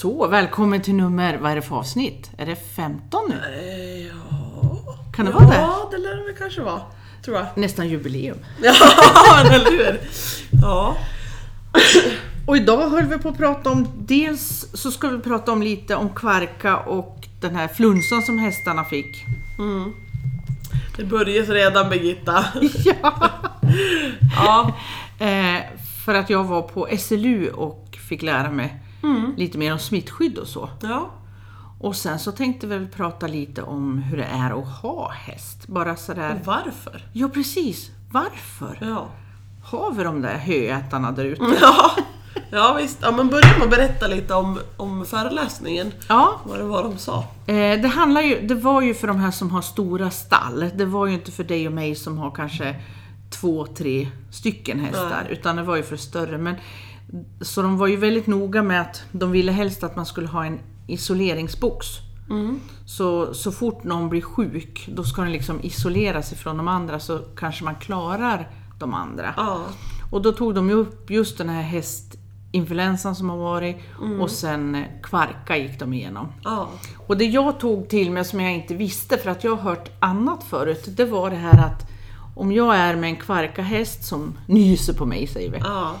Så, välkommen till nummer, vad är det för avsnitt? Är det 15 nu? Eh, Ja... Kan det ja, vara det? Ja, det lär det kanske vara. Tror jag. Nästan jubileum. Ja, eller hur? Ja. Och idag höll vi på att prata om, dels så ska vi prata om lite om kvarka och den här flunsan som hästarna fick. Det börjar redan Birgitta. Ja. Ja. Eh, för att jag var på SLU och fick lära mig lite mer om smittskydd och så. Ja. Och sen så tänkte vi väl prata lite om hur det är att ha häst. Bara sådär. Och varför? Ja precis, varför? Ja. Har vi de där höätarna där ute? Ja. Ja visst. Ja men börja med att berätta lite om, om föreläsningen. Ja, Vad det var de sa. Eh, det, handlar ju, det var ju för de här som har stora stall. Det var ju inte för dig och mig som har kanske två, tre stycken hästar. Nej. Utan det var ju för större. Men, så de var ju väldigt noga med att de ville helst att man skulle ha en isoleringsbox. Så, så fort någon blir sjuk, då ska den liksom isoleras ifrån de andra så kanske man klarar de andra. Ja. Och då tog de ju upp just den här hästinfluensan som har varit och sen eh, kvarka gick de igenom. Ja. Och det jag tog till mig som jag inte visste, för att jag har hört annat förut, det var det här att om jag är med en kvarkahäst som nyser på mig, säger vi. Ja.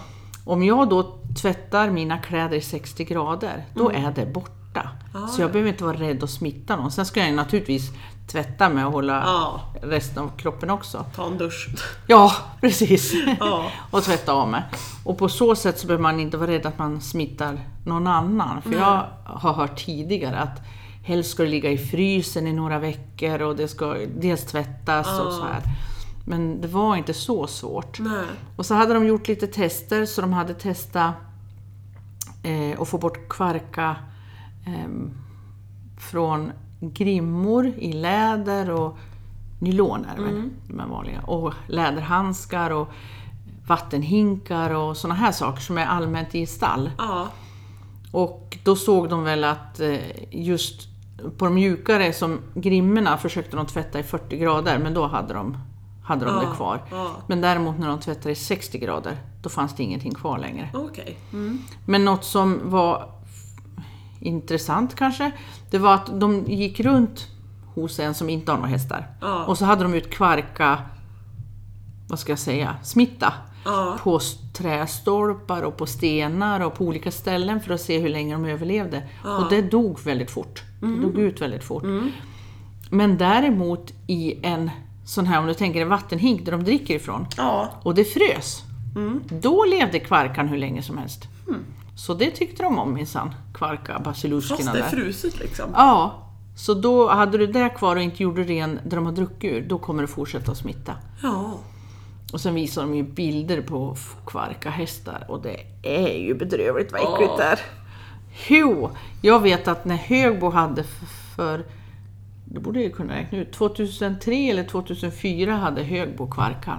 Om jag då tvättar mina kläder i 60 grader, då är det borta. Så jag behöver inte vara rädd att smitta någon. Sen ska jag naturligtvis tvätta mig och hålla Ja. resten av kroppen också. Ta en dusch. Ja, precis. Ja. och tvätta av mig. Och på så sätt så behöver man inte vara rädd att man smittar någon annan. För jag har hört tidigare att helst ska det ligga i frysen i några veckor och det ska dels tvättas och så här. Men det var inte så svårt. Nej. Och så hade de gjort lite tester, så de hade testat eh, att få bort kvarka ehm, från grimmor i läder och nylon är det väl, de här vanliga. Och läderhandskar och vattenhinkar och sådana här saker som är allmänt i stall. Ja. Och då såg de väl att eh, just på de mjukare som grimmorna försökte de tvätta i 40 grader, men då hade de, hade de det Ja, kvar. ja. Men däremot när de tvättade i 60 grader, då fanns det ingenting kvar längre. Okej. Mm. Men något som var intressant kanske, det var att de gick runt hos en som inte har några hästar. Ja. Och så hade de ut kvarka, vad ska jag säga, smitta. Ja. På trästolpar och på stenar och på olika ställen för att se hur länge de överlevde. Och det dog väldigt fort. Det dog ut väldigt fort. Men däremot i en sån här, om du tänker en vattenhink där de dricker ifrån, Ja. och det frös, då levde kvarkan hur länge som helst. Så det tyckte de om minsann, kvarka, Fast basiluskerna det är där. fruset liksom. Ja, så då hade du det kvar och inte gjorde ren där de har druckit ur, då kommer det fortsätta att smitta. Ja. Och sen visar de ju bilder på kvarkahästar och det är ju bedrövligt vad äckligt det är. Jo, jag vet att när Högbo hade f- för, det borde jag ju kunna räkna ut, 2003 eller 2004 hade Högbo kvarkan.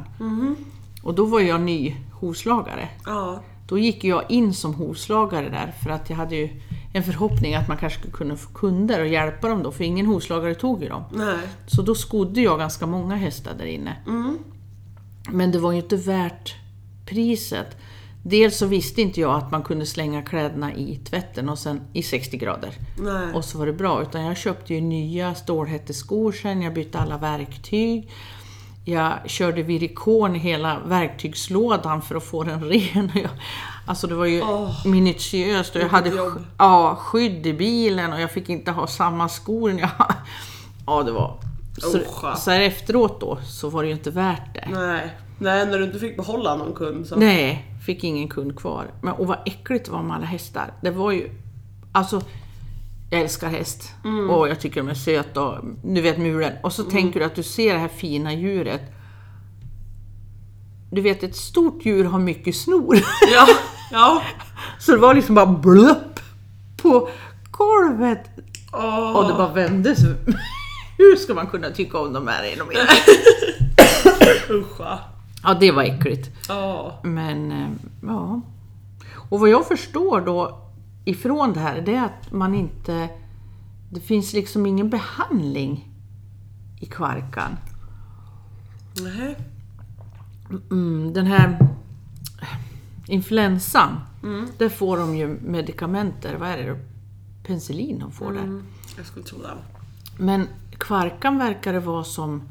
Och då var jag ny hovslagare. Ja. Då gick jag in som hovslagare där för att jag hade ju en förhoppning att man kanske skulle kunna få kunder och hjälpa dem då, för ingen hovslagare tog ju dem. Nej. Så då skodde jag ganska många hästar där inne. Men det var ju inte värt priset. Dels så visste inte jag att man kunde slänga kläderna i tvätten och sen i 60 grader. Nej. Och så var det bra. Utan jag köpte ju nya stålhätteskor sen, jag bytte alla verktyg. Jag körde virikon i hela verktygslådan för att få den ren. Alltså det var ju Åh, minutiöst och jag hade jobb. ja, skydd i bilen och jag fick inte ha samma skor. Jag, ja, det var... Så, så här efteråt då så var det ju inte värt det. Nej. Nej, när du inte fick behålla någon kund så. Nej, fick ingen kund kvar. Men, och vad äckligt det var med alla hästar. Det var ju... Alltså, jag älskar häst. Och jag tycker de är söta och du vet mulen. Och så tänker du att du ser det här fina djuret. Du vet, ett stort djur har mycket snor. Ja. Ja. så det var liksom bara blupp på golvet. Åh. Och det bara vändes. Hur ska man kunna tycka om de här mer? Ja, det var äckligt. Ja. Men eh, ja. Och vad jag förstår då ifrån det här, det är att man inte... Det finns liksom ingen behandling i kvarkan. Nej. Mm, den här influensan, där får de ju medikamenter. Vad är det? penicillin de får där. Mm, jag skulle tro det. Men kvarkan verkar det vara som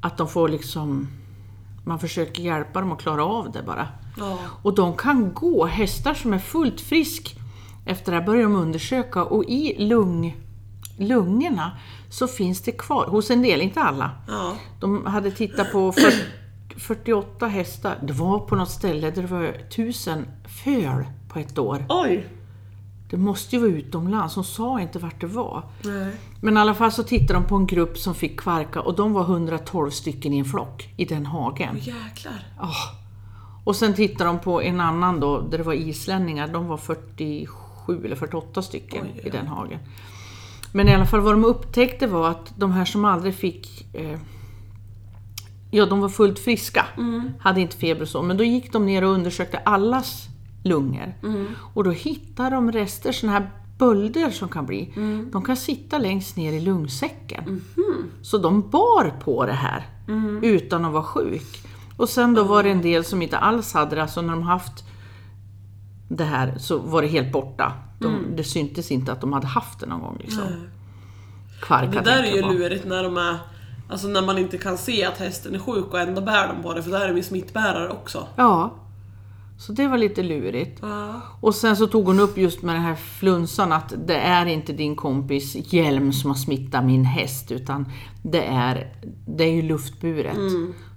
att de får liksom... Man försöker hjälpa dem att klara av det bara. Ja. Och de kan gå, hästar som är fullt frisk. Efter det här börjar de undersöka och i lung, lungorna så finns det kvar, hos en del, inte alla. Ja. De hade tittat på 40, 48 hästar. Det var på något ställe där det var 1000 föl på ett år. Oj! Det måste ju vara utomlands, hon sa inte vart det var. Nej. Men i alla fall så tittade de på en grupp som fick kvarka och de var 112 stycken i en flock i den hagen. Jäklar. Ah. Och sen tittade de på en annan då, där det var islänningar, de var 47 eller 48 stycken Oj, i den hagen. Men i alla fall vad de upptäckte var att de här som aldrig fick eh, Ja, de var fullt friska, hade inte feber och så, men då gick de ner och undersökte allas lungor. Och då hittade de rester, sådana här bölder som kan bli, de kan sitta längst ner i lungsäcken. Så de bar på det här utan att vara sjuk. Och sen då var det en del som inte alls hade det, alltså när de haft det här så var det helt borta. De, Det syntes inte att de hade haft det någon gång. Liksom. Kvarka, Det där är ju på. lurigt när de är... Alltså när man inte kan se att hästen är sjuk och ändå bär de på det, för där är de ju smittbärare också. Ja, så det var lite lurigt. Ja. Och sen så tog hon upp just med den här flunsan att det är inte din kompis Hjelm som har smittat min häst utan det är, det är ju luftburet.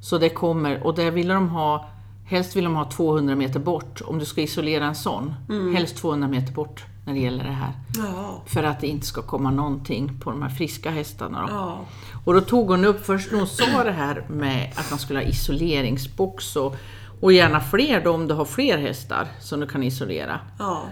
Så det kommer, och det ville de ha, helst vill de ha 200 meter bort om du ska isolera en sån. Helst 200 meter bort när det gäller det här. Ja. För att det inte ska komma någonting på de här friska hästarna. Då. Ja. Och då tog hon upp, först när hon sa det här med att man skulle ha isoleringsbox och, och gärna fler då om du har fler hästar som du kan isolera. Ja.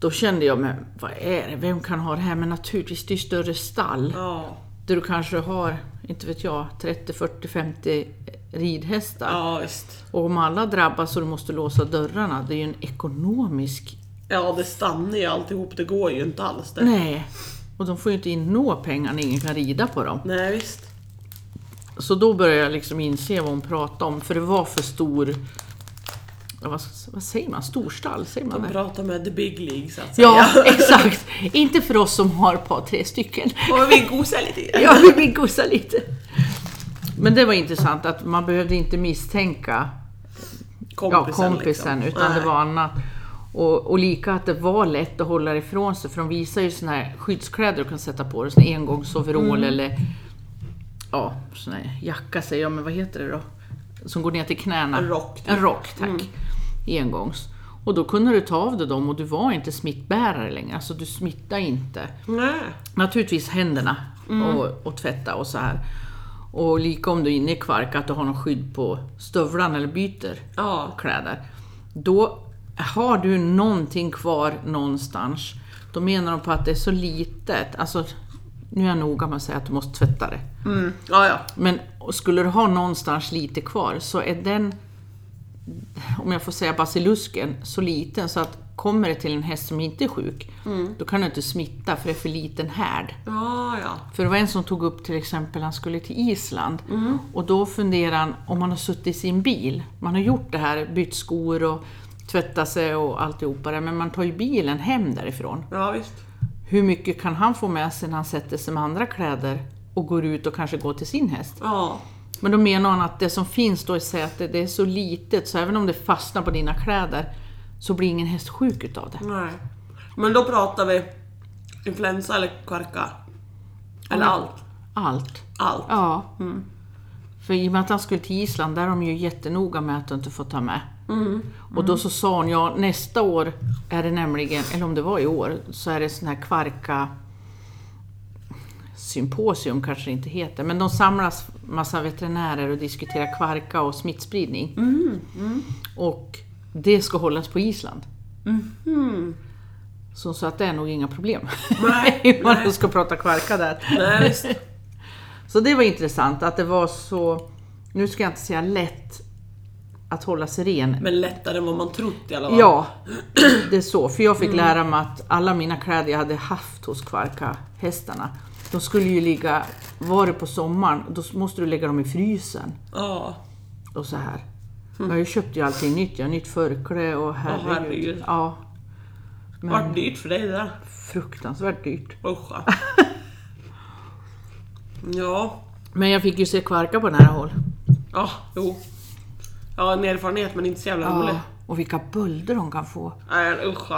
Då kände jag, men vad är det? Vem kan ha det här? Men naturligtvis, det är större stall. Ja. Där du kanske har, inte vet jag, 30, 40, 50 ridhästar. Ja, visst. Och om alla drabbas och du måste låsa dörrarna, det är ju en ekonomisk... Ja, det stannar ju alltihop. Det går ju inte alls det. Nej! Och de får ju inte in några pengar när ingen kan rida på dem. Nej, visst. Så då började jag liksom inse vad hon pratade om, för det var för stor... Vad, vad säger man? Storstall? Säger man De pratar med the big league så att säga. Ja, exakt! Inte för oss som har ett par, tre stycken. Och vi gosar lite. Ja, vi vill gosa lite. Men det var intressant att man behövde inte misstänka Kompisen, ja, kompisen liksom. utan Nej. det var annat. Och, och lika att det var lätt att hålla ifrån sig för de visar ju såna här skyddskläder du kan sätta på dig, engångsoverall eller ja, sån här jacka säger jag, men vad heter det då? Som går ner till knäna. En rock, typ. En rock, tack. Engångs. Och då kunde du ta av dig dem och du var inte smittbärare längre, alltså du smittade inte. Nej. Naturligtvis händerna och, och tvätta och så här. Och lika om du är inne i kvark, att du har någon skydd på stövlarna eller byter Ja. kläder. Då har du någonting kvar någonstans. Då menar de på att det är så litet. Alltså, nu är jag noga med att säga att du måste tvätta det. Mm. Ja, ja. Men skulle du ha någonstans lite kvar så är den, om jag får säga basilusken, så liten så att kommer det till en häst som inte är sjuk, då kan du inte smitta för det är för liten härd. Ja, ja. För det var en som tog upp till exempel, han skulle till Island och då funderade han om man har suttit i sin bil. Man har gjort det här, bytt skor och tvättat sig och alltihopa det, men man tar ju bilen hem därifrån. Ja, visst. Hur mycket kan han få med sig när han sätter sig med andra kläder och går ut och kanske går till sin häst? Ja. Men då menar han att det som finns då i sätet, det är så litet så även om det fastnar på dina kläder så blir ingen häst sjuk utav det. Nej. Men då pratar vi influensa eller kvarka. Eller Ja. allt. Allt. Allt. Ja. För i och med att han skulle till Island, där är de ju jättenoga med att du inte får ta med. Och då så sa hon, ja nästa år är det nämligen, eller om det var i år, så är det sån här kvarka symposium kanske det inte heter, men de samlas massa veterinärer och diskuterar kvarka och smittspridning. Och det ska hållas på Island. Så, så att det är nog inga problem. Nej, Man nej. ska prata kvarka där. Nej. Så det var intressant att det var så, nu ska jag inte säga lätt att hålla sig ren. Men lättare än vad man trott i alla fall. Ja, det är så. För jag fick lära mig att alla mina kläder jag hade haft hos kvarka hästarna, de skulle ju ligga, var det på sommaren, då måste du lägga dem i frysen. Ja. Och så här. Jag köpte ju allting nytt, jag har nytt förkläde och herregud. herregud. Ja. Men Vart dyrt för dig det där. fruktansvärt dyrt. Usch. Ja, Men jag fick ju se kvarka på nära håll. ja, jo. Ja, en erfarenhet men inte så jävla rolig. Ja, och vilka bölder de kan få. Nej, usch.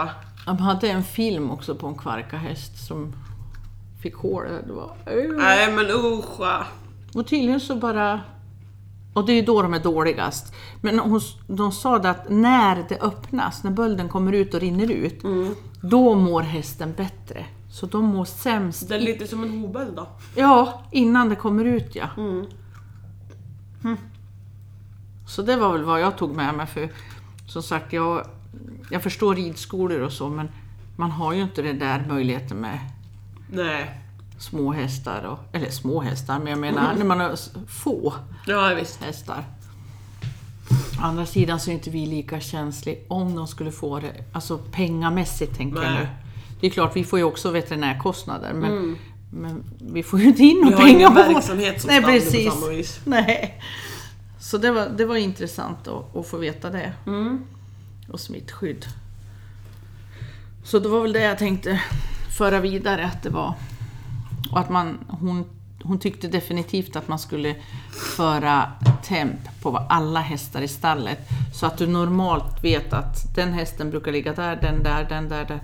De hade en film också på en kvarkahäst som fick hår. Det var... Nej men usch. Och tydligen så bara... Och det är ju då de är dåligast. Men hon, de sa det att när det öppnas, när bölden kommer ut och rinner ut, då mår hästen bättre. Så de mår sämst Det är lite som en hobel då. Ja, innan det kommer ut ja. Mm. Så det var väl vad jag tog med mig för som sagt, jag, jag förstår ridskolor och så men man har ju inte den där möjligheten med Nej. små hästar, och, eller små hästar, men jag menar när man har få Ja visst. hästar. Å andra sidan så är inte vi lika känsliga om de skulle få det, alltså pengamässigt tänker jag Nej. nu. Det är klart, vi får ju också veterinärkostnader men, men vi får ju inte in Mm. Vi några har pengar på verksamhet som Nej, precis. på samma vis. Nej. Så det var, det var intressant att, att få veta det. Mm. Och smittskydd. Så det var väl det jag tänkte föra vidare att det var. Och att man, hon, hon tyckte definitivt att man skulle föra temp på alla hästar i stallet. Så att du normalt vet att den hästen brukar ligga där, den där, den där, där.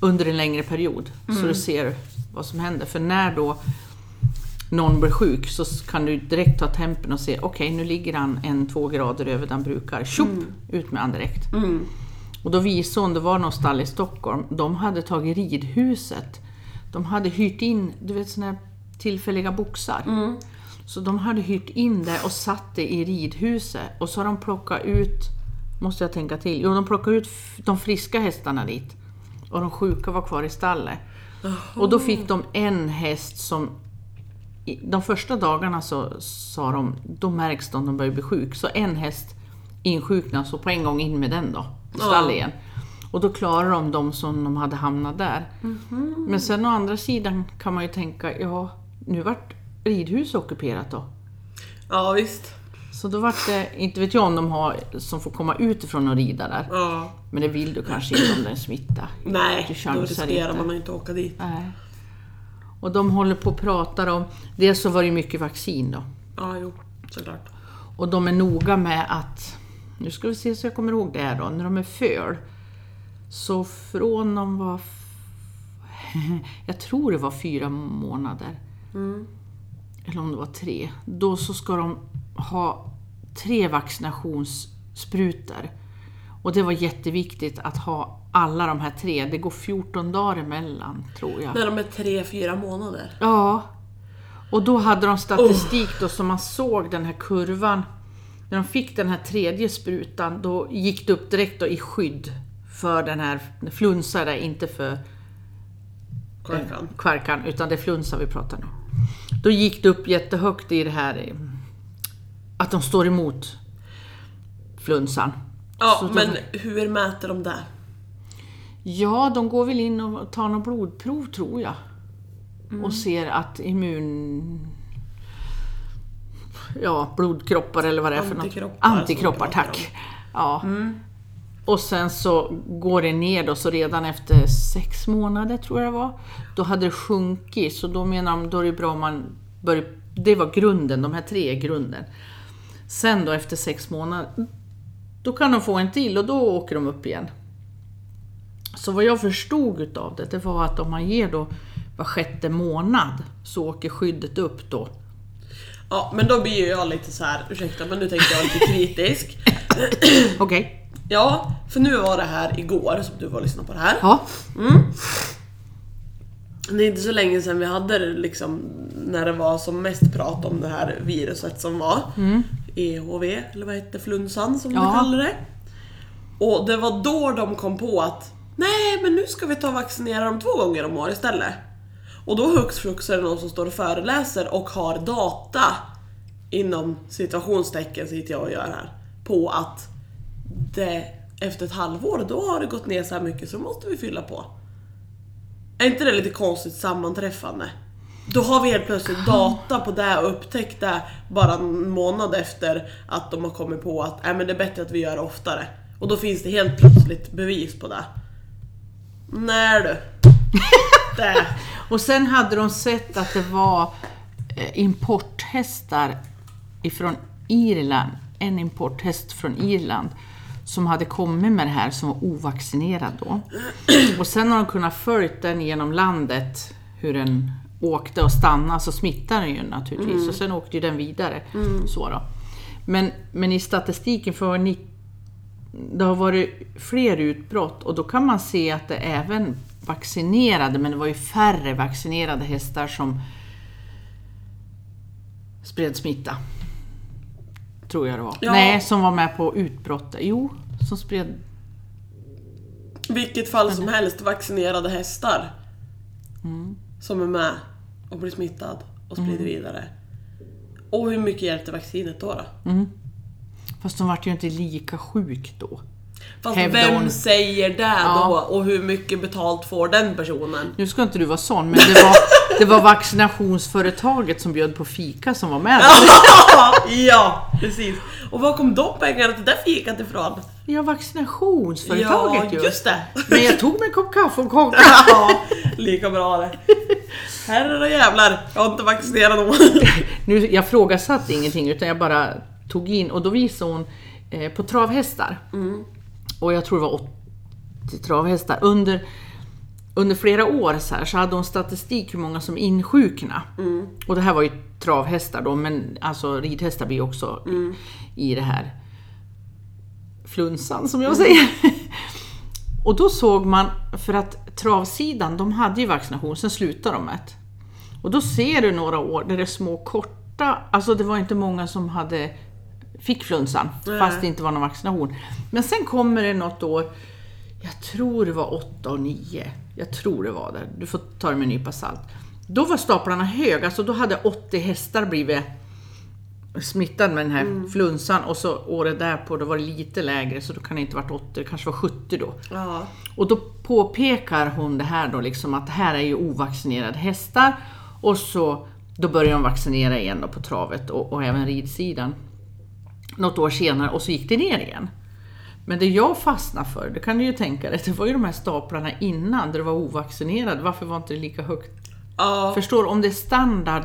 Under en längre period. Så du ser vad som händer. För när då någon blir sjuk så kan du direkt ta tempen och se, okej nu ligger han en, två grader över han brukar. Tjopp, ut med han direkt. Och då visade hon, det var någon stall i Stockholm, de hade tagit ridhuset. De hade hyrt in, du vet såna här tillfälliga boxar. Mm. Så de hade hyrt in det och satt det i ridhuset. Och så har de plockat ut, måste jag tänka till, jo de plockade ut de friska hästarna dit. Och de sjuka var kvar i stallet. Och då fick de en häst som de första dagarna så sa de, då märks det om de börjar bli sjuk. Så en häst insjuknade, så på en gång in med den då, i stall Ja. igen. Och då klarar de de som de hade hamnat där. Men sen å andra sidan kan man ju tänka, ja, nu vart ridhuset ockuperat då. Ja visst. Så då vart det, inte vet jag om de har som får komma utifrån och rida där. Ja. Men det vill du kanske inte om det är smitta. Du Nej, då chansar riskerar inte. man att inte åka dit. Nej. Och de håller på och pratar om, dels så var det mycket vaccin då. Ja, jo. Såklart. Och de är noga med att, nu ska vi se så jag kommer ihåg det här då, när de är föl. Så från de var, jag tror det var fyra månader. Eller om det var tre. Då så ska de ha tre vaccinationssprutor. Och det var jätteviktigt att ha alla de här tre. Det går 14 dagar emellan, tror jag. När de är tre, fyra månader. Ja. Och då hade de statistik då så man såg den här kurvan. När de fick den här tredje sprutan då gick det upp direkt i skydd för den här flunsa, där, inte för Kvarkan. kvarkan, utan det är flunsa vi pratar nu. Då gick det upp jättehögt i det här eh, att de står emot flunsan. Ja, Så men hur mäter de det? Ja, de går väl in och tar något blodprov tror jag. Och ser att immun... Ja, blodkroppar eller vad det är för något. Antikroppar, tack. Ja. Och sen så går det ner då, så redan efter sex månader tror jag det var, då hade det sjunkit. Så då menar de, då är det bra om man börjar... Det var grunden, de här tre är grunden. Sen då efter sex månader, då kan de få en till och då åker de upp igen. Så vad jag förstod utav det, det var att om man ger då var sjätte månad så åker skyddet upp då. Ja, men då blir ju jag lite så här, ursäkta men nu tänkte jag lite kritisk. Okej. Ja, för nu var det här igår som du var och lyssnade på det här. Ja. Det är inte så länge sedan vi hade liksom när det var som mest prat om det här viruset som var. EHV, eller vad hette flunsan som Ja. vi kallar det. Och det var då de kom på att nej men nu ska vi ta och vaccinera dem två gånger om året istället. Och då hux flux är det någon som står och föreläser och har data inom situationstecken sitter jag och gör här. På att det efter ett halvår, då har det gått ner så här mycket så då måste vi fylla på. Är inte det lite konstigt sammanträffande? Då har vi helt plötsligt data på det och upptäckt det bara en månad efter att de har kommit på att äh, men det är bättre att vi gör det oftare. Och då finns det helt plötsligt bevis på det. Nej du. Det. Och sen hade de sett att det var eh, importhästar ifrån Irland, en importhäst från Irland, som hade kommit med det här som var ovaccinerad då. Och sen har de kunnat följt den genom landet, hur den åkte och stannade, så smittade den ju naturligtvis. Och sen åkte ju den vidare. Så då. Men, men i statistiken för det har varit fler utbrott och då kan man se att det även vaccinerade, men det var ju färre vaccinerade hästar som spred smitta. Tror jag det var. Ja. Nej, som var med på utbrottet. Jo, som spred... Vilket fall som helst vaccinerade hästar. Mm. Som är med och blir smittad och sprider vidare. Och hur mycket hjälpte vaccinet då? då? Fast de vart ju inte lika sjuk då. Fast Hävdar vem säger det Ja. då? Och hur mycket betalt får den personen? Nu ska inte du vara sån, men det var, det var vaccinationsföretaget som bjöd på fika som var med. ja, precis. Och var kom de pengarna till det fikat ifrån? Ja, vaccinationsföretaget ja, ju. just det. Men jag tog mig en kopp kaffe och koka. ja, lika bra det. Herre jävlar, jag har inte vaccinerat någon. Nu, jag frågasatte ingenting utan jag bara tog in och då visade hon eh, på travhästar. Och jag tror det var 80 travhästar. Under, under flera år så, här, så hade hon statistik hur många som insjukna. Och det här var ju travhästar då, men alltså ridhästar blir också i, i det här flunsan som jag säger. Och då såg man, för att travsidan, de hade ju vaccination, sen slutade de med det. Och då ser du några år där det är små korta, alltså det var inte många som hade fick flunsan, fast det inte var någon vaccination. Men sen kommer det något år, jag tror det var 8 och 9, jag tror det var det, du får ta det med en nypa salt. Då var staplarna höga, alltså då hade 80 hästar blivit smittad med den här flunsan och så året därpå då var det lite lägre så då kan det inte varit 80, det kanske var 70 då. Ja. Och då påpekar hon det här då liksom att det här är ju ovaccinerade hästar och så då börjar de vaccinera igen då på travet och, och även ridsidan. Något år senare och så gick det ner igen. Men det jag fastnade för, det kan du ju tänka dig, det var ju de här staplarna innan där det var ovaccinerade. Varför var inte det lika högt? Ja. Förstår du? Om det är standard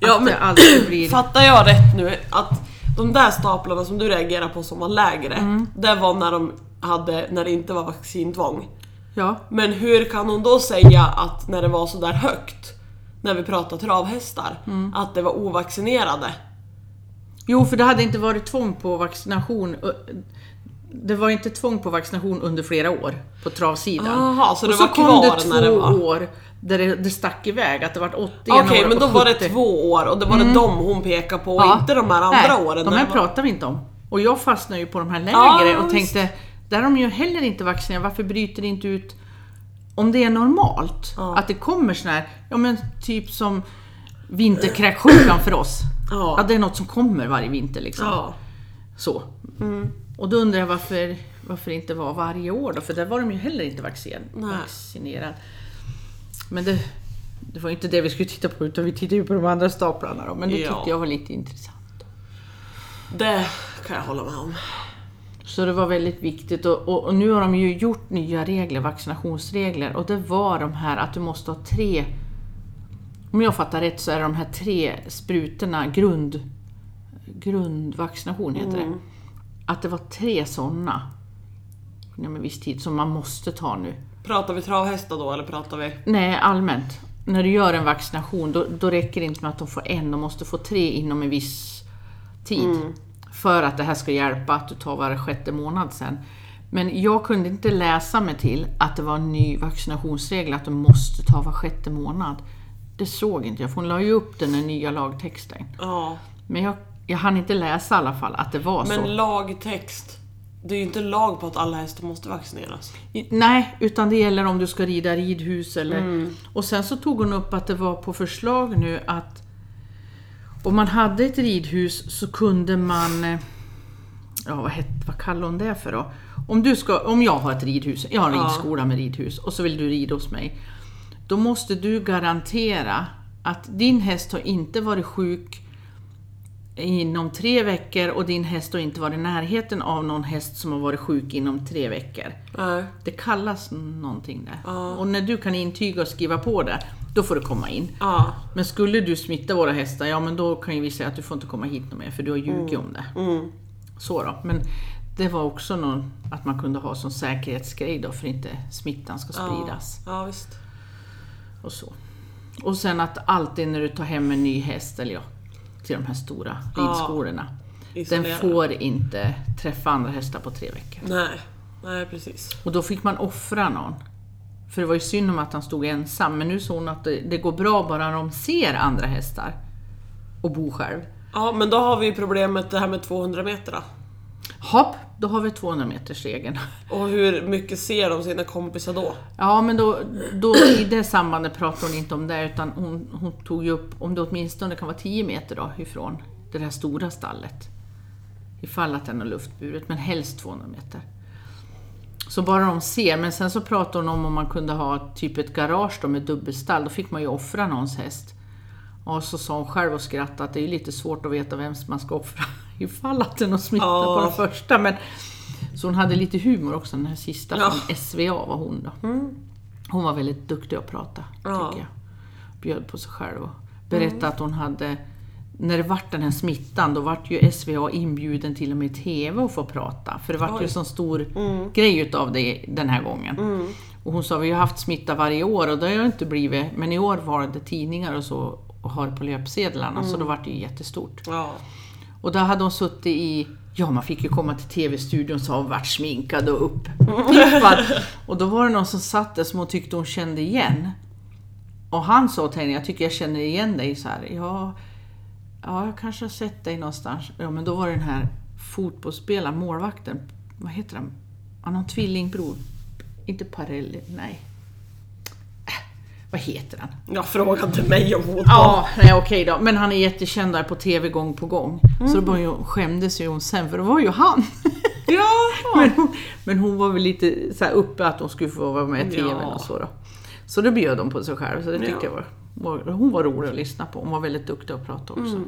Ja, att men- det alltid blir... Fattar jag rätt nu att de där staplarna som du reagerar på som var lägre, Mm. det var när de hade, när det inte var vaccintvång. Ja, Men hur kan hon då säga att när det var så där högt, när vi pratar travhästar, Mm. att det var ovaccinerade? Jo, för det hade inte varit tvång på vaccination. Det var inte tvång på vaccination under flera år på travsidan. Aha, så det och så var kom kvar det två när det var- år där det, det stack iväg, att det var 80 Okej, året men då var det 70. två år och det var det de hon pekade på och Ja. inte de här andra Nej, åren. de här var- pratar vi inte om. Och jag fastnade ju på de här lägre Ja, och tänkte, där är de ju heller inte vaccinerade, varför bryter det inte ut om det är normalt? Ja. Att det kommer sån här, ja men typ som vinterkräksjukan för oss. Ja. Ja, det är något som kommer varje vinter liksom. Ja. Så. Och då undrar jag varför, varför det inte var varje år då, för där var de ju heller inte vaccinerade. Men det, det var ju inte det vi skulle titta på, utan vi tittade ju på de andra staplarna då, men det Ja. tyckte jag var lite intressant. Det kan jag hålla med om. Så det var väldigt viktigt och, och, och nu har de ju gjort nya regler, vaccinationsregler, och det var de här att du måste ha tre, om jag fattar rätt så är de här tre sprutorna, grund, grundvaccination heter det. Att det var tre sådana inom en viss tid som man måste ta nu. Pratar vi travhästar då eller pratar vi... Nej, allmänt. När du gör en vaccination då, då räcker det inte med att de får en, de måste få tre inom en viss tid. För att det här ska hjälpa att du tar var sjätte månad sen. Men jag kunde inte läsa mig till att det var en ny vaccinationsregel att du måste ta var sjätte månad. Det såg inte jag, för hon la ju upp den i nya lagtexten. Ja. Men jag, jag hann inte läsa i alla fall att det var så. Men lagtext. Det är ju inte lag på att alla hästar måste vaccineras. Nej, utan det gäller om du ska rida ridhus eller... Och sen så tog hon upp att det var på förslag nu att om man hade ett ridhus så kunde man... eh, Ja, vad, hette, vad kallar hon det för då? Om, du ska, om jag har ett ridhus, jag har en Ja. ridskola med ridhus och så vill du rida hos mig. Då måste du garantera att din häst har inte varit sjuk inom tre veckor och din häst har inte varit i närheten av någon häst som har varit sjuk inom tre veckor. Nej. Det kallas någonting där. Ja. Och när du kan intyga och skriva på det, då får du komma in. Ja. Men skulle du smitta våra hästar, ja men då kan ju vi säga att du får inte komma hit mer för du har ljugit om det. Mm. Så då. Men det var också någon, att man kunde ha som säkerhetsgrej då för inte smittan ska spridas. Ja, visst. Och så. Och sen att alltid när du tar hem en ny häst, eller ja, till de här stora ridskolorna. Den Isolera. får inte träffa andra hästar på tre veckor. Nej. Nej, precis. Och då fick man offra någon. För det var ju synd om att han stod ensam, men nu sa hon att det, det går bra bara när de ser andra hästar. Och bor själv. Ja, men då har vi ju problemet det här med 200 meter då. Hopp, då har vi 200 meters regeln. Och hur mycket ser de sina kompisar då? Ja, men då, då i det sambandet pratade hon inte om det, utan hon, hon tog ju upp om det åtminstone kan vara 10 meter då, ifrån det där stora stallet. Ifall att den är luftburet, men helst 200 meter. Så bara de ser, men sen så pratade hon om om man kunde ha typ ett garage då med dubbelstall, då fick man ju offra någons häst. Och så sa hon själv och skrattade att det är lite svårt att veta vem man ska offra ifall att det är någon smitta Ja. på den första. Men, så hon hade lite humor också, den här sista Ja. från SVA var hon då. Hon var väldigt duktig att prata, Ja. tycker jag. Bjöd på sig själv och berättade att hon hade när det vart den här smittan, då vart ju SVA inbjuden till och med i TV att få prata. För det vart ju Oj. en sån stor grej utav det den här gången. Och hon sa, vi har haft smitta varje år och det har ju inte blivit, men i år var det tidningar och så och har på löpsedlarna, så då vart det ju jättestort. Ja. Och där hade hon suttit i, ja man fick ju komma till TV-studion så hon varit sminkad och upptippad. och då var det någon som satt där som hon tyckte hon kände igen. Och han sa till henne, jag tycker jag känner igen dig så här. Ja, ja, jag kanske har sett dig någonstans. Ja, men då var det den här fotbollsspelaren, målvakten, vad heter han? Han har en tvillingbror. Inte Parelli, nej. Vad heter han? Jag frågar inte mig om fotboll. Ja, nej okej då. Men han är jättekänd där på TV gång på gång. Så då började hon, skämdes ju hon sen, för det var ju han. Ja. men, hon, men hon var väl lite så uppe att hon skulle få vara med i TV Ja. och så då. Så då bjöd de på sig själv, så det tyckte Ja. jag var, var... Hon var rolig att lyssna på. Hon var väldigt duktig att prata också.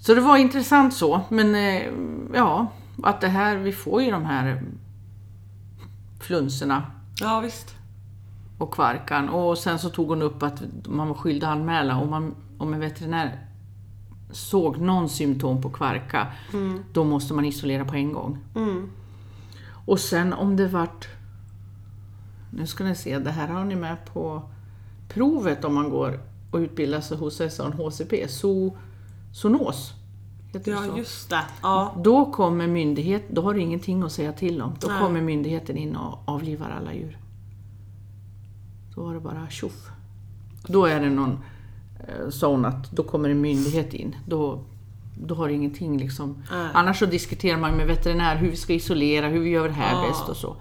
Så det var intressant så, men eh, ja, att det här, vi får ju de här flunserna ja, visst. Och kvarkan. Och sen så tog hon upp att man var skyldig att anmäla om, man, om en veterinär såg någon symptom på kvarka, då måste man isolera på en gång. Mm. Och sen om det vart... Nu ska ni se, det här har ni med på provet om man går och utbildar sig hos SAN-HCP, so, zoonos. Heter Ja, så? just det. Ja. Då kommer myndighet, då har du ingenting att säga till om. Då Nej. kommer myndigheten in och avlivar alla djur. Då var det bara tjoff. Då är det någon, eh, hon att då kommer en myndighet in. Då, då har du ingenting liksom. Nej. Annars så diskuterar man med veterinär hur vi ska isolera, hur vi gör det här Ja. bäst och så.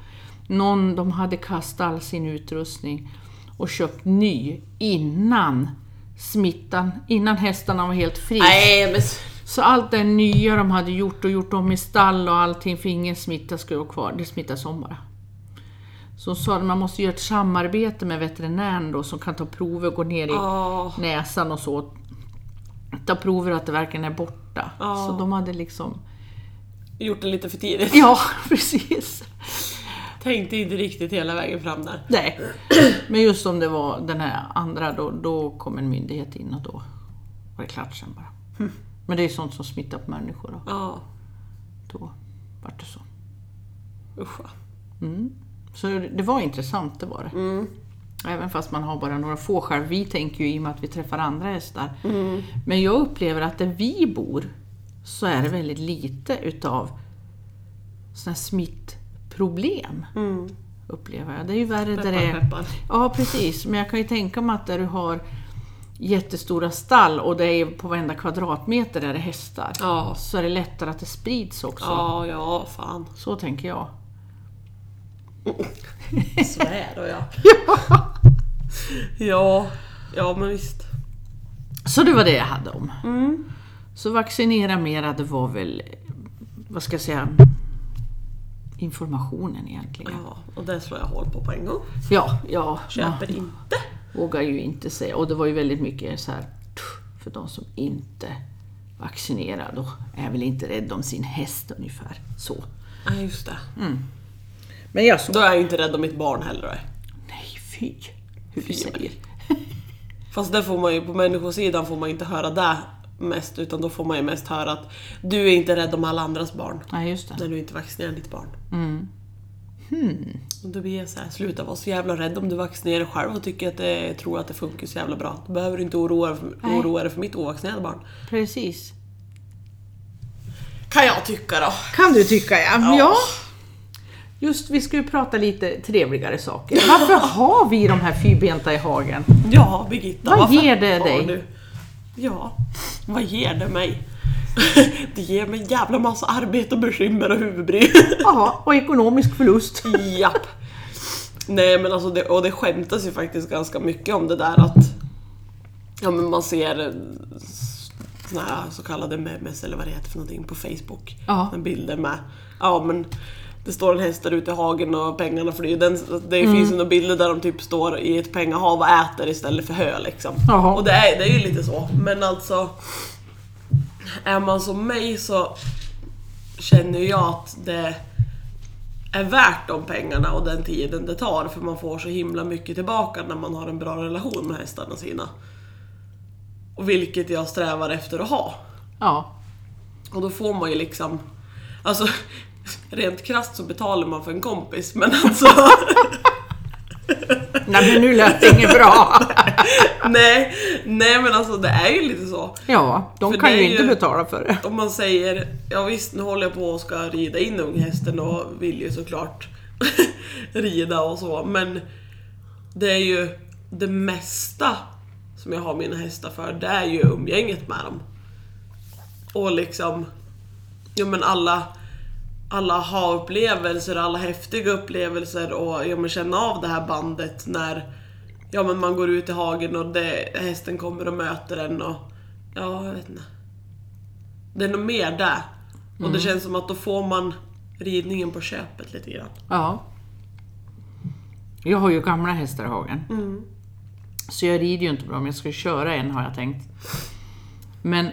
Någon, de hade kastat all sin utrustning och köpt ny innan smittan, innan hästarna var helt. Nej, men... Så allt det nya de hade gjort och gjort om i stall och allting för ingen smitta skulle vara kvar, det smittas om bara. Så sa att man måste göra ett samarbete med veterinären då som kan ta prover och gå ner i Ja. näsan och så. Ta prover att det verkligen är borta. Ja. Så de hade liksom... Gjort det lite för tidigt. Ja, precis. Tänkte inte riktigt hela vägen fram där. Nej. Men just om det var den här andra, då, då kom en myndighet in och då var det klart sen bara. Men det är sånt som smittar på människor då. Ja, Då vart det så. usch va. Så det var intressant, det var det. Mm. Även fast man har bara några få själv. Vi tänker ju i och med att vi träffar andra hästar. Mm. Men jag upplever att där vi bor så är det väldigt lite utav sådana smittproblem. Upplever jag. Det är ju värre där det Mm. Peppar, är... peppar. Ja, precis. Men jag kan ju tänka mig att där du har jättestora stall och det är på varenda kvadratmeter är det hästar. Ja. Så är det lättare att det sprids också. Ja, ja, fan. Så tänker jag. Svär och jag. Ja, ja men visst. Så det var det jag hade om. Mm. Så vaccinera mera, det var väl, vad ska jag säga, informationen egentligen. Ja, och det slår jag hål på på en gång. Ja, ja, Köper man inte. vågar ju inte säga. Och det var ju väldigt mycket så här för de som inte vaccinerad och är väl inte rädd om sin häst ungefär. Så. Ja, just det. Men jag så... Då är jag inte rädd om mitt barn heller. Nej, fy! Hur du Fy säger. Fast det får man ju, på människosidan får man inte höra det mest, utan då får man ju mest höra att du är inte rädd om alla andras barn. Nej, just det. När du inte vaccinerar ditt barn. Mm. Hmm. Och då blir jag så här, sluta vara så jävla rädd om du vaccinerar dig själv och tycker att det, tror att det funkar så jävla bra. Då behöver du inte oroa, för- oroa dig för mitt ovaccinerade barn. Precis. Kan jag tycka då. Kan du tycka ja. Ja. ja. Just, vi ska ju prata lite trevligare saker. Varför har vi de här fyrbenta i hagen? Ja, Birgitta. Vad varför ger det dig? Du? Ja, vad ger det mig? det ger mig en jävla massa arbete och bekymmer och huvudbry. Jaha, och ekonomisk förlust. Japp. Nej men alltså, det, och det skämtas ju faktiskt ganska mycket om det där att ja, men man ser eh, såna här så kallade memes eller vad det heter för någonting på Facebook. Ja. Bilder med, ja men det står en häst där ute i hagen och pengarna flyr. Den, det finns ju några bilder där de typ står i ett pengahav och äter istället för hö liksom. Jaha. Och det är, det är ju lite så. Men alltså, är man som mig så känner jag att det är värt de pengarna och den tiden det tar för man får så himla mycket tillbaka när man har en bra relation med hästarna sina. Och vilket jag strävar efter att ha. Ja. Och då får man ju liksom, alltså rent krasst så betalar man för en kompis men alltså Nej men nu lät det inget bra. nej, nej men alltså det är ju lite så. Ja, de För kan ju inte ju- betala för det. Om man säger, ja visst nu håller jag på och ska rida in unghästen och vill ju såklart rida och så men det är ju det mesta som jag har mina hästar för, det är ju umgänget med dem. Och liksom, ja men alla, alla ha-upplevelser, alla häftiga upplevelser och ja men känna av det här bandet när ja men man går ut i hagen och det, hästen kommer och möter en och ja, jag vet inte. Det är nog mer där. Och det känns som att då får man ridningen på köpet lite grann. Ja. Jag har ju gamla hästar i hagen. Så jag rider ju inte bra, men jag ska köra en har jag tänkt. Men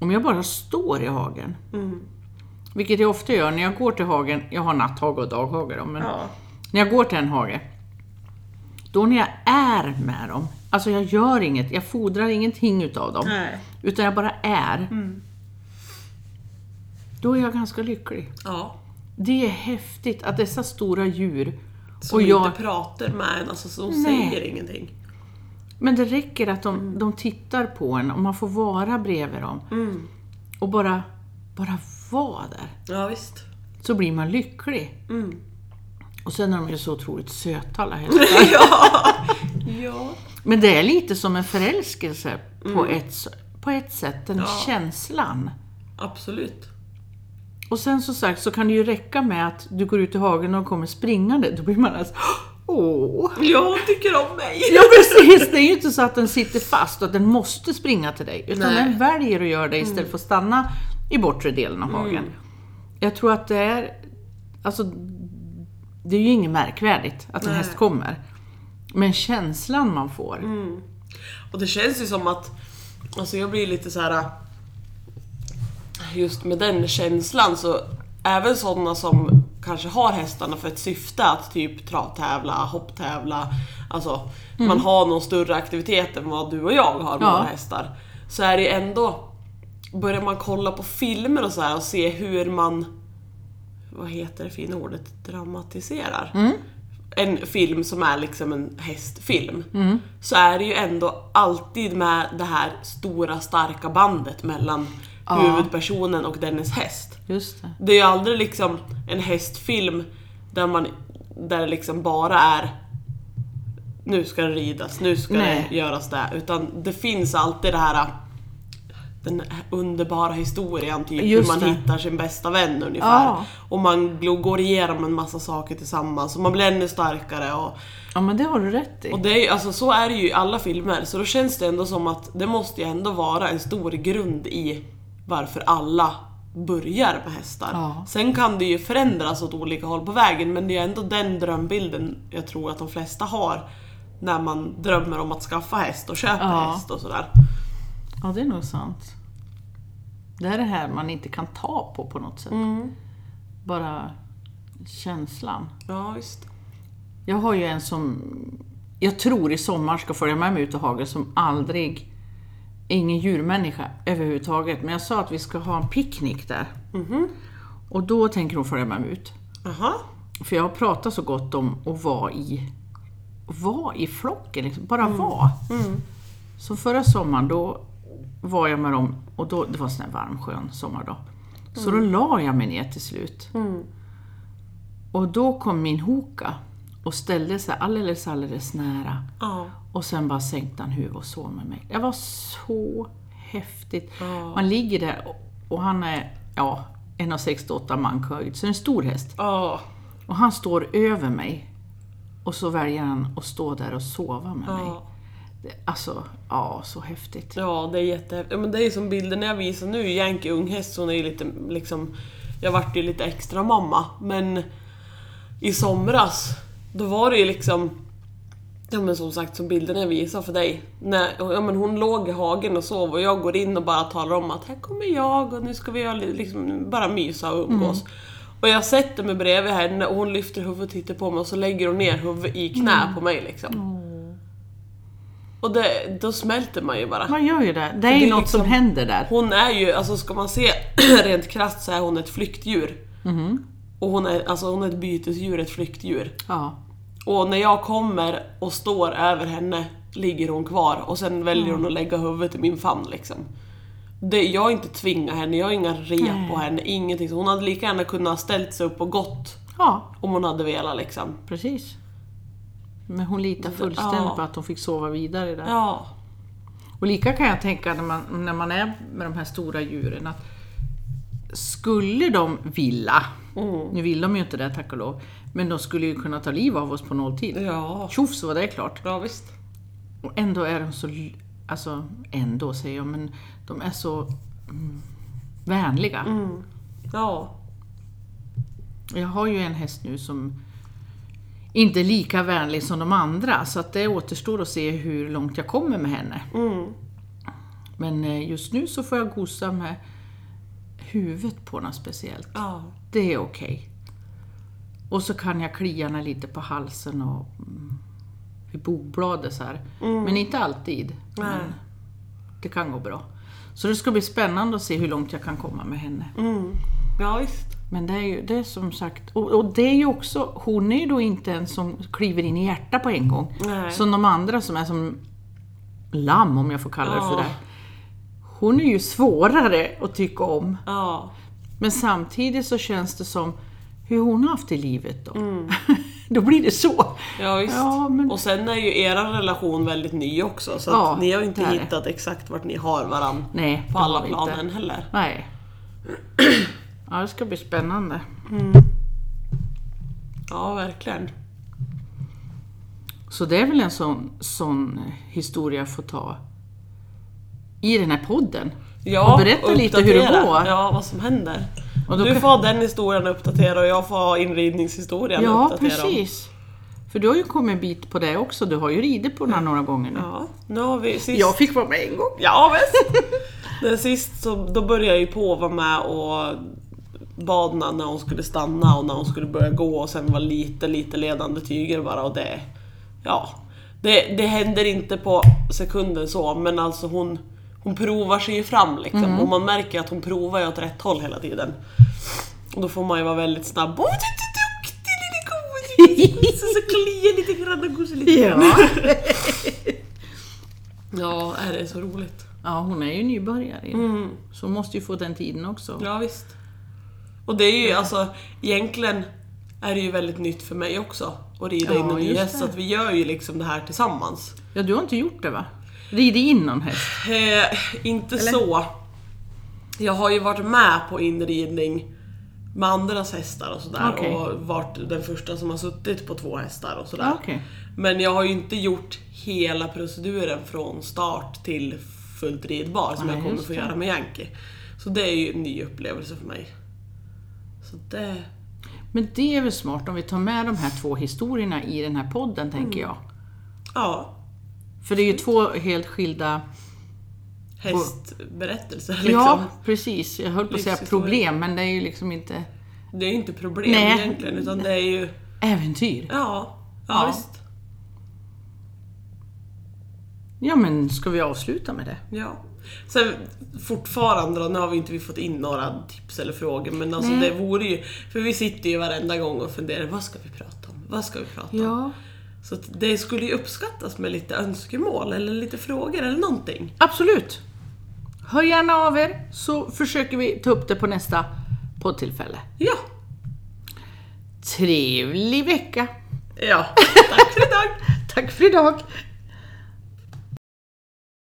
om jag bara står i hagen, vilket jag ofta gör när jag går till hagen, jag har natthage och daghage då, men Ja. när jag går till en hage, då när jag är med dem, alltså jag gör inget, jag fordrar ingenting utav dem, Nej. utan jag bara är. Då är jag ganska lycklig. Ja. Det är häftigt att dessa stora djur Som och jag, inte pratar med en, alltså som Nej. säger ingenting. Men det räcker att de, de tittar på en och man får vara bredvid dem. Mm. Och bara, bara vara där. Ja visst. Så blir man lycklig. Mm. Och sen är de ju så otroligt söta alla hästar. Ja. Men det är lite som en förälskelse på, Mm. ett, s- på ett sätt, den känslan. Absolut. Och sen som sagt så kan det ju räcka med att du går ut i hagen och de kommer springande. Då blir man alltså, åh! Jag tycker om mig. Ja precis, det är ju inte så att den sitter fast och att den måste springa till dig. Utan Nej. den väljer att göra det istället för att stanna i bortre delen av hagen. Jag tror att det är, alltså, det är ju inget märkvärdigt att en Nej. häst kommer. Men känslan man får. Och det känns ju som att, alltså jag blir lite så här. just med den känslan så även sådana som kanske har hästarna för ett syfte att typ travtävla, hopptävla, alltså man har någon större aktivitet än vad du och jag har med Ja. våra hästar. Så är det ju ändå, börjar man kolla på filmer och så här och se hur man, vad heter det fina ordet, dramatiserar en film som är liksom en hästfilm så är det ju ändå alltid med det här stora starka bandet mellan Ja. huvudpersonen och dennes häst. Just det. Det är ju aldrig liksom en hästfilm där man där det liksom bara är nu ska det ridas, nu ska Nej. det göras det. Utan det finns alltid det här den underbara historien, typ Just hur man det. hittar sin bästa vän ungefär. Ja. Och man går igenom en massa saker tillsammans och man blir ännu starkare. Och, Ja men det har du rätt i. och det är, alltså, så är det ju i alla filmer, så då känns det ändå som att det måste ju ändå vara en stor grund i varför alla börjar med hästar. Ja. Sen kan det ju förändras åt olika håll på vägen, men det är ändå den drömbilden jag tror att de flesta har när man drömmer om att skaffa häst och köpa Ja. häst och sådär. Ja det är nog sant. Det är det här man inte kan ta på på något sätt. Mm. Bara känslan. Ja, visst. Jag har ju en som jag tror i sommar ska följa med mig ut i hagen som aldrig, ingen djurmänniska överhuvudtaget, men jag sa att vi ska ha en picknick där. Och då tänker hon följa med mig ut. Jaha. För jag har pratat så gott om att vara i, vara i flocken, liksom. bara vara. Så förra sommaren då var jag med dem, och då, det var en sån här varm skön sommardag. Så då la jag mig ner till slut. Och då kom min hoka och ställde sig alldeles, alldeles nära. Ja. Och sen bara sänkte han huvudet och sov med mig. Det var så häftigt. Ja. Man ligger där och, och han är, ja, 1,68 mankhöjd, så en stor häst. Ja. Och han står över mig. Och så väljer han att stå där och sova med mig. Alltså, ja, så häftigt. Ja, det är jättehäftigt. Ja, men det är som bilden jag visar nu. Yankee unghäst, hon är ju lite liksom... Jag vart ju lite extra mamma, men i somras, då var det ju liksom... Ja men som sagt, som bilden jag visar för dig. När, ja, men hon låg i hagen och sov och jag går in och bara talar om att här kommer jag och nu ska vi liksom, bara mysa och umgås. Och jag sätter mig bredvid henne och hon lyfter huvudet och tittar på mig och så lägger hon ner huvudet i knä på mig liksom. Och det, då smälter man ju bara. Man gör ju det. Det är ju något som liksom- händer där. Hon är ju, alltså ska man se rent krasst så är hon ett flyktdjur. Och hon är, alltså hon är ett bytesdjur, ett flyktdjur. Ja. Och när jag kommer och står över henne ligger hon kvar och sen väljer hon att lägga huvudet i min famn liksom. Det, jag har inte tvingat henne, jag har inga rep Nej. på henne, ingenting. Så hon hade lika gärna kunnat ställt sig upp och gått ja, om hon hade velat liksom. precis. Men hon litar fullständigt Ja. på att hon fick sova vidare där. Ja. Och lika kan jag tänka när man, när man är med de här stora djuren att skulle de vilja, Mm. nu vill de ju inte det tack och lov, men de skulle ju kunna ta liv av oss på nolltid. Ja. Tjoff så var det klart. Ja visst. Och ändå är de så, alltså ändå säger jag, men de är så mm, vänliga. Mm. Ja. Jag har ju en häst nu som inte lika vänlig som de andra, så att det återstår att se hur långt jag kommer med henne. Mm. Men eh, just nu så får jag gosa med huvudet på något speciellt. Ja. Det är okej. Och så kan jag klia henne lite på halsen och mm, vid bogbladet så här. Men inte alltid. Nej. Men det kan gå bra. Så det ska bli spännande att se hur långt jag kan komma med henne. Mm. Ja visst. Men det är ju det är som sagt, och, och det är ju också, hon är ju då inte en som kliver in i hjärtat på en gång. Nej. Som de andra som är som lamm, om jag får kalla det för Ja. det. Hon är ju svårare att tycka om. Ja. Men samtidigt så känns det som hur hon har haft i livet då. då blir det så. Ja. Ja, men- Och sen är ju er relation väldigt ny också så Ja, ni har ju inte det. hittat exakt vart ni har varann Nej, på alla har vi plan inte. heller. Nej. Ja, det ska bli spännande. Ja, verkligen. Så det är väl en sån, sån historia jag får ta i den här podden. Ja, Och berätta lite hur det går. Ja, vad som händer. Och du kan- får ha den historien att uppdatera och jag får ha inridningshistorien att Ja, uppdatera om. precis. För du har ju kommit en bit på det också. Du har ju ridit på den här några gånger nu. Ja, nu har vi sist... Jag fick vara med en gång. Ja visst! Den sist så då började jag ju på att vara med och badna när hon skulle stanna och när hon skulle börja gå och sen var lite, lite ledande tyger bara och det... Ja. Det, det händer inte på sekunden så men alltså hon, hon provar sig ju fram liksom och man märker att hon provar ju åt rätt håll hela tiden. Och då får man ju vara väldigt snabb. Åh, du är så duktig lille gode! Så, så klia lite grann och gosa lite. Ja. Ja, är det är så roligt. ja, hon är ju nybörjare. Mm. Så hon måste ju få den tiden också. Ja visst. Och det är ju alltså, egentligen är det ju väldigt nytt för mig också att rida Ja, in en ny häst, så att vi gör ju liksom det här tillsammans. Ja, du har inte gjort det va? Ridit in någon häst? Eh, inte så. Jag har ju varit med på inridning med andras hästar och sådär Okej. och varit den första som har suttit på två hästar och sådär. Okej. Men jag har ju inte gjort hela proceduren från start till fullt ridbar som Nej, jag kommer få det. göra med Yankee. Så det är ju en ny upplevelse för mig. Så det... Men det är väl smart om vi tar med de här två historierna i den här podden, tänker jag. Ja. För det är ju två helt skilda hästberättelser liksom. Ja, precis. Jag höll på att säga problem, men det är ju liksom inte Det är ju inte problem Nej. egentligen, utan det är ju... äventyr. Ja, ja, Ja. visst. Ja, men ska vi avsluta med det? Ja. Sen fortfarande nu har vi inte fått in några tips eller frågor, men alltså Nej. det vore ju... För vi sitter ju varenda gång och funderar, vad ska vi prata om? Vad ska vi prata om? Ja, Så att det skulle ju uppskattas med lite önskemål eller lite frågor eller någonting. absolut. Hör gärna av er så försöker vi ta upp det på nästa poddtillfälle. Ja. Trevlig vecka! Ja, tack för idag! Tack för idag!